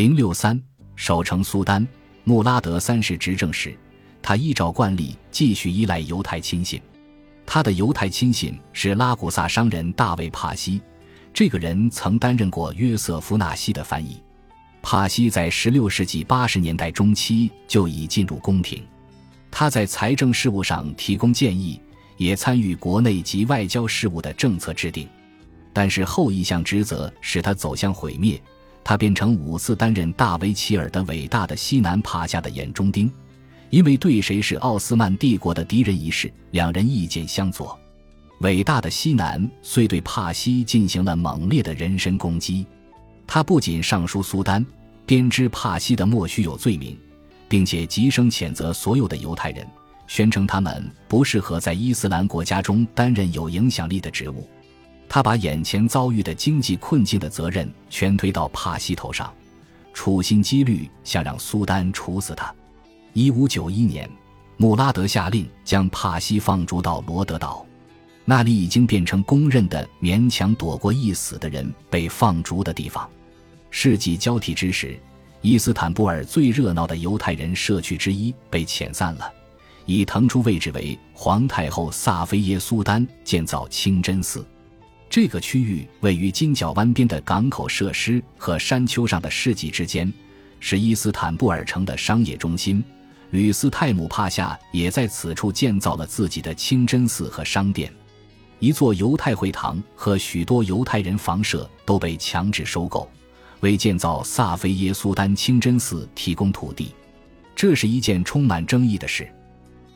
零六三，守城苏丹穆拉德三世执政时，他依照惯例继续依赖犹太亲信。他的犹太亲信是拉古萨商人大卫帕西，这个人曾担任过约瑟夫纳西的翻译。帕西在十六世纪八十年代中期就已进入宫廷，他在财政事务上提供建议，也参与国内及外交事务的政策制定。但是后一项职责使他走向毁灭，他变成五次担任大维齐尔的伟大的西南帕夏的眼中钉。因为对谁是奥斯曼帝国的敌人一事，两人意见相左。伟大的西南虽对帕西进行了猛烈的人身攻击。他不仅上书苏丹，编织帕西的莫须有罪名，并且极声谴责所有的犹太人，宣称他们不适合在伊斯兰国家中担任有影响力的职务。他把眼前遭遇的经济困境的责任全推到帕西头上，处心积虑想让苏丹处死他。一五九一年，穆拉德下令将帕西放逐到罗德岛，那里已经变成公认的勉强躲过一死的人被放逐的地方。世纪交替之时，伊斯坦布尔最热闹的犹太人社区之一被遣散了，以腾出位置为皇太后萨菲耶苏丹建造清真寺。这个区域位于金角湾边的港口设施和山丘上的市集之间，是伊斯坦布尔城的商业中心。吕斯泰姆帕夏也在此处建造了自己的清真寺和商店，一座犹太会堂和许多犹太人房舍都被强制收购，为建造萨菲耶苏丹清真寺提供土地。这是一件充满争议的事，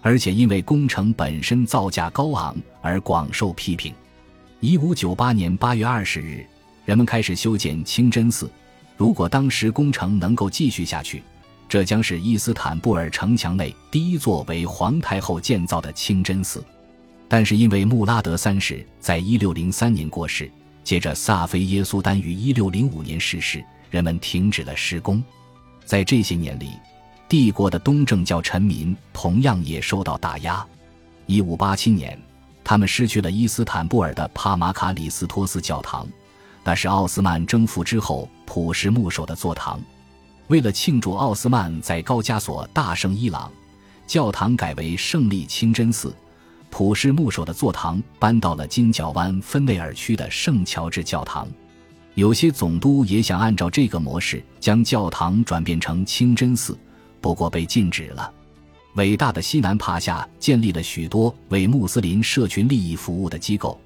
而且因为工程本身造价高昂而广受批评。一五九八年八月二十日，人们开始修建清真寺。如果当时工程能够继续下去，这将是伊斯坦布尔城墙内第一座为皇太后建造的清真寺，但是因为穆拉德三世在一六零三年过世，接着萨菲耶苏丹于一六零五年逝世，人们停止了施工。在这些年里，帝国的东正教臣民同样也受到打压。一五八七年，他们失去了伊斯坦布尔的帕马卡里斯托斯教堂，那是奥斯曼征服之后普什木首的座堂。为了庆祝奥斯曼在高加索大胜伊朗，教堂改为胜利清真寺。普什木首的座堂搬到了金角湾芬内尔区的圣乔治教堂。有些总督也想按照这个模式将教堂转变成清真寺，不过被禁止了。伟大的西南帕夏建立了许多为穆斯林社群利益服务的机构。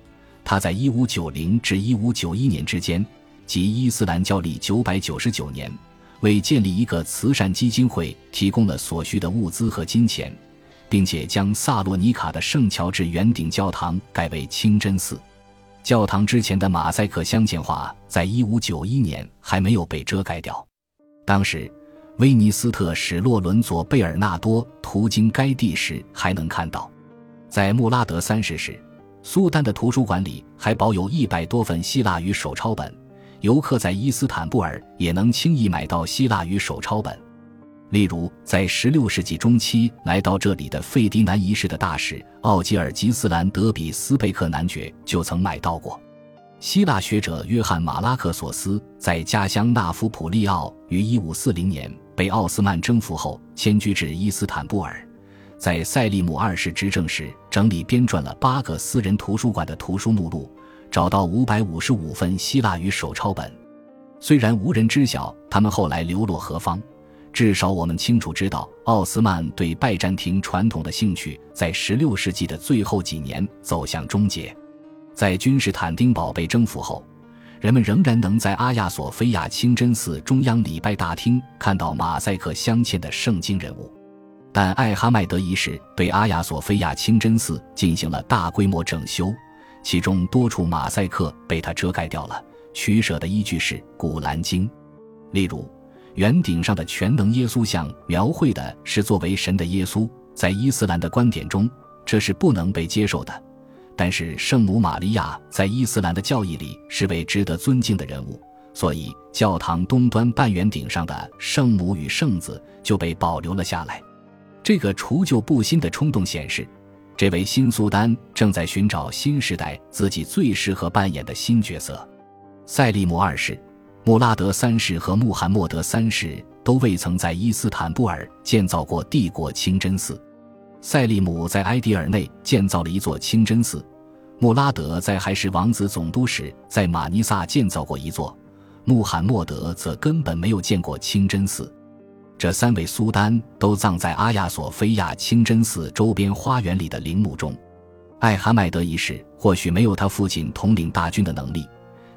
他在1590至1591年之间，即伊斯兰教历999年。为建立一个慈善基金会提供了所需的物资和金钱，并且将萨洛尼卡的圣乔治圆顶教堂改为清真寺。教堂之前的马赛克镶嵌画在一五九一年还没有被遮盖掉。当时，威尼斯特使洛伦佐·贝尔纳多途经该地时还能看到。在穆拉德三世时，苏丹的图书馆里还保有一百多份希腊语手抄本。游客在伊斯坦布尔也能轻易买到希腊语手抄本，例如在16世纪中期来到这里的费迪南一世的大使奥吉尔吉斯兰德比斯贝克男爵就曾买到过。希腊学者约翰马拉克索斯在家乡纳夫普利奥于1540年被奥斯曼征服后迁居至伊斯坦布尔，在塞利姆二世执政时整理编撰了八个私人图书馆的图书目录。找到五百五十五份希腊语手抄本，虽然无人知晓他们后来流落何方，至少我们清楚知道，奥斯曼对拜占庭传统的兴趣在十六世纪的最后几年走向终结。在君士坦丁堡被征服后，人们仍然能在阿亚索菲亚清真寺中央礼拜大厅看到马赛克镶嵌的圣经人物，但艾哈迈德一世对阿亚索菲亚清真寺进行了大规模整修。其中多处马赛克被他遮盖掉了，取舍的依据是《古兰经》。例如，圆顶上的全能耶稣像描绘的是作为神的耶稣，在伊斯兰的观点中，这是不能被接受的。但是，圣母玛利亚在伊斯兰的教义里是位值得尊敬的人物，所以教堂东端半圆顶上的圣母与圣子就被保留了下来。这个除旧布新的冲动显示。这位新苏丹正在寻找新时代自己最适合扮演的新角色。塞利姆二世，穆拉德三世和穆罕默德三世都未曾在伊斯坦布尔建造过帝国清真寺。塞利姆在埃迪尔内建造了一座清真寺，穆拉德在还是王子总督时在马尼萨建造过一座，穆罕默德则根本没有见过清真寺。这三位苏丹都葬在阿亚索菲亚清真寺周边花园里的陵墓中。艾哈迈德一世或许没有他父亲统领大军的能力。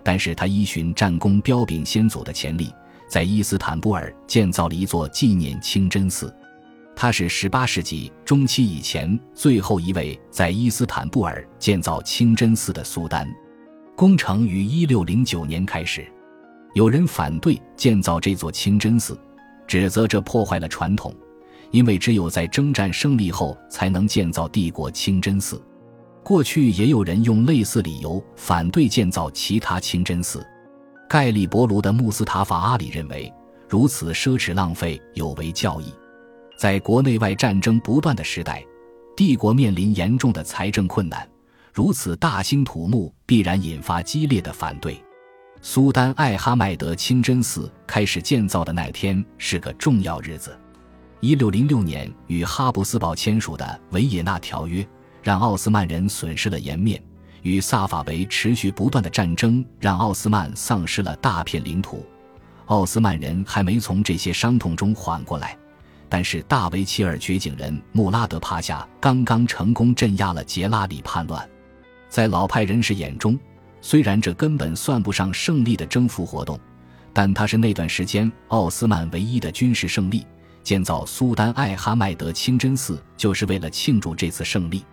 但是他依循战功彪炳先祖的潜力，在伊斯坦布尔建造了一座纪念清真寺。他是18世纪中期以前最后一位在伊斯坦布尔建造清真寺的苏丹。工程于1609年开始。有人反对建造这座清真寺，指责这破坏了传统，因为只有在征战胜利后才能建造帝国清真寺。过去也有人用类似理由反对建造其他清真寺。盖利伯卢的穆斯塔法阿里认为，如此奢侈浪费有违教义。在国内外战争不断的时代，帝国面临严重的财政困难，如此大兴土木必然引发激烈的反对。苏丹艾哈迈德清真寺开始建造的那天是个重要日子——一六零六年与哈布斯堡签署的维也纳条约。让奥斯曼人损失了颜面，与萨法维持续不断的战争让奥斯曼丧失了大片领土。奥斯曼人还没从这些伤痛中缓过来，但是大维齐尔掘井人穆拉德帕夏刚刚成功镇压了杰拉里叛乱。在老派人士眼中，虽然这根本算不上胜利的征服活动，但它是那段时间奥斯曼唯一的军事胜利。建造苏丹艾哈迈德清真寺就是为了庆祝这次胜利。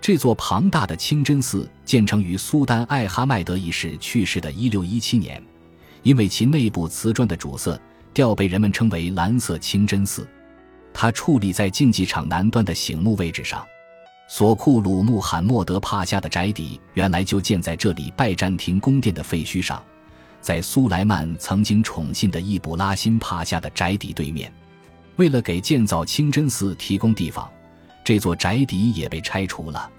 这座庞大的清真寺建成于苏丹艾哈迈德一世去世的一六一七年，因为其内部瓷砖的主色调被人们称为蓝色清真寺。它矗立在竞技场南端的醒目位置上。索库鲁穆罕默德帕夏的宅邸原来就建在这里拜占庭宫殿的废墟上，在苏莱曼曾经宠信的易卜拉欣帕夏的宅邸对面。为了给建造清真寺提供地方。这座宅邸也被拆除了。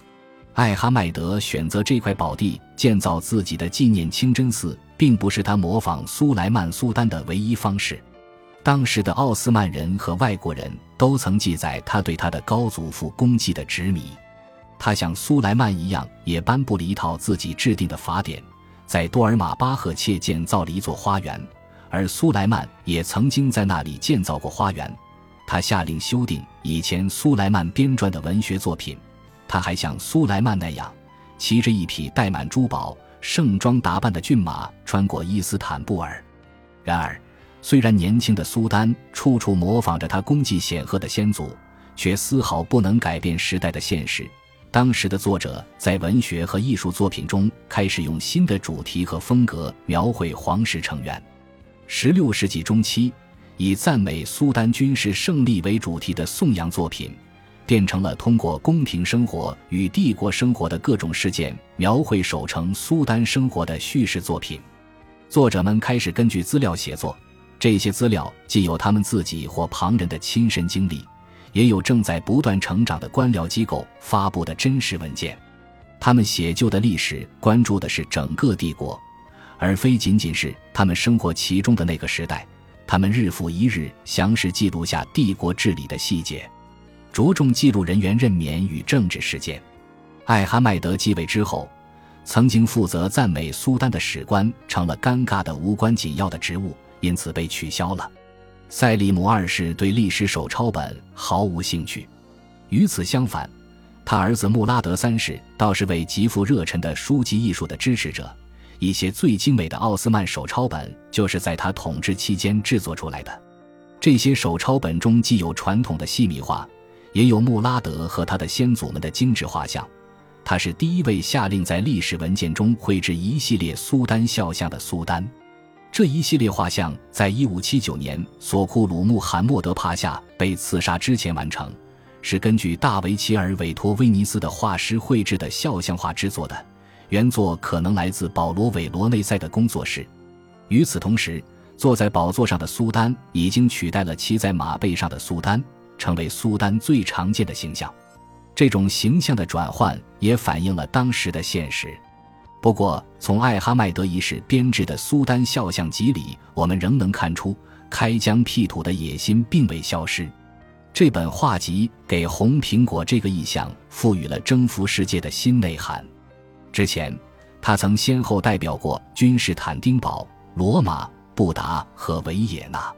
艾哈迈德选择这块宝地建造自己的纪念清真寺，并不是他模仿苏莱曼苏丹的唯一方式。当时的奥斯曼人和外国人都曾记载他对他的高祖父功绩的执迷。他像苏莱曼一样，也颁布了一套自己制定的法典，在多尔玛巴赫切建造了一座花园，而苏莱曼也曾经在那里建造过花园。他下令修订以前苏莱曼编撰的文学作品。他还像苏莱曼那样，骑着一匹戴满珠宝、盛装打扮的骏马，穿过伊斯坦布尔。然而，虽然年轻的苏丹处处模仿着他功绩显赫的先祖，却丝毫不能改变时代的现实。当时的作者在文学和艺术作品中开始用新的主题和风格描绘皇室成员。十六世纪中期。以赞美苏丹军事胜利为主题的颂扬作品，变成了通过宫廷生活与帝国生活的各种事件，描绘守城苏丹生活的叙事作品。作者们开始根据资料写作，这些资料既有他们自己或旁人的亲身经历，也有正在不断成长的官僚机构发布的真实文件。他们写就的历史关注的是整个帝国，而非仅仅是他们生活其中的那个时代。他们日复一日详实记录下帝国治理的细节，着重记录人员任免与政治事件。艾哈迈德继位之后，曾经负责赞美苏丹的史官成了尴尬的无关紧要的职务，因此被取消了。塞利姆二世对历史手抄本毫无兴趣，与此相反，他儿子穆拉德三世倒是位极富热忱的书籍艺术的支持者。一些最精美的奥斯曼手抄本就是在他统治期间制作出来的。这些手抄本中既有传统的细密画，也有穆拉德和他的先祖们的精致画像。他是第一位下令在历史文件中绘制一系列苏丹肖像的苏丹。这一系列画像在1579年索库鲁穆罕默德帕夏被刺杀之前完成，是根据大维齐尔委托威尼斯的画师绘制的肖像画制作的。原作可能来自保罗·韦罗内塞的工作室。与此同时，坐在宝座上的苏丹已经取代了骑在马背上的苏丹，成为苏丹最常见的形象。这种形象的转换也反映了当时的现实。不过，从艾哈迈德一世编制的苏丹肖像集里，我们仍能看出开疆辟土的野心并未消失。这本画集给红苹果这个意象赋予了征服世界的新内涵。之前，他曾先后代表过君士坦丁堡、罗马、布达和维也纳。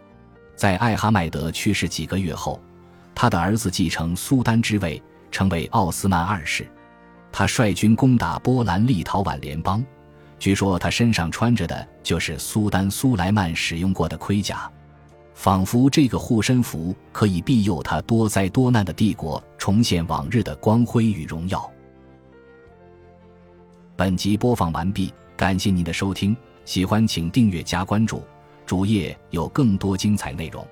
在艾哈迈德去世几个月后，他的儿子继承苏丹之位，成为奥斯曼二世。他率军攻打波兰立陶宛联邦，据说他身上穿着的就是苏丹苏莱曼使用过的盔甲，仿佛这个护身符可以庇佑他多灾多难的帝国重现往日的光辉与荣耀。本集播放完毕，感谢您的收听，喜欢请订阅加关注，主页有更多精彩内容。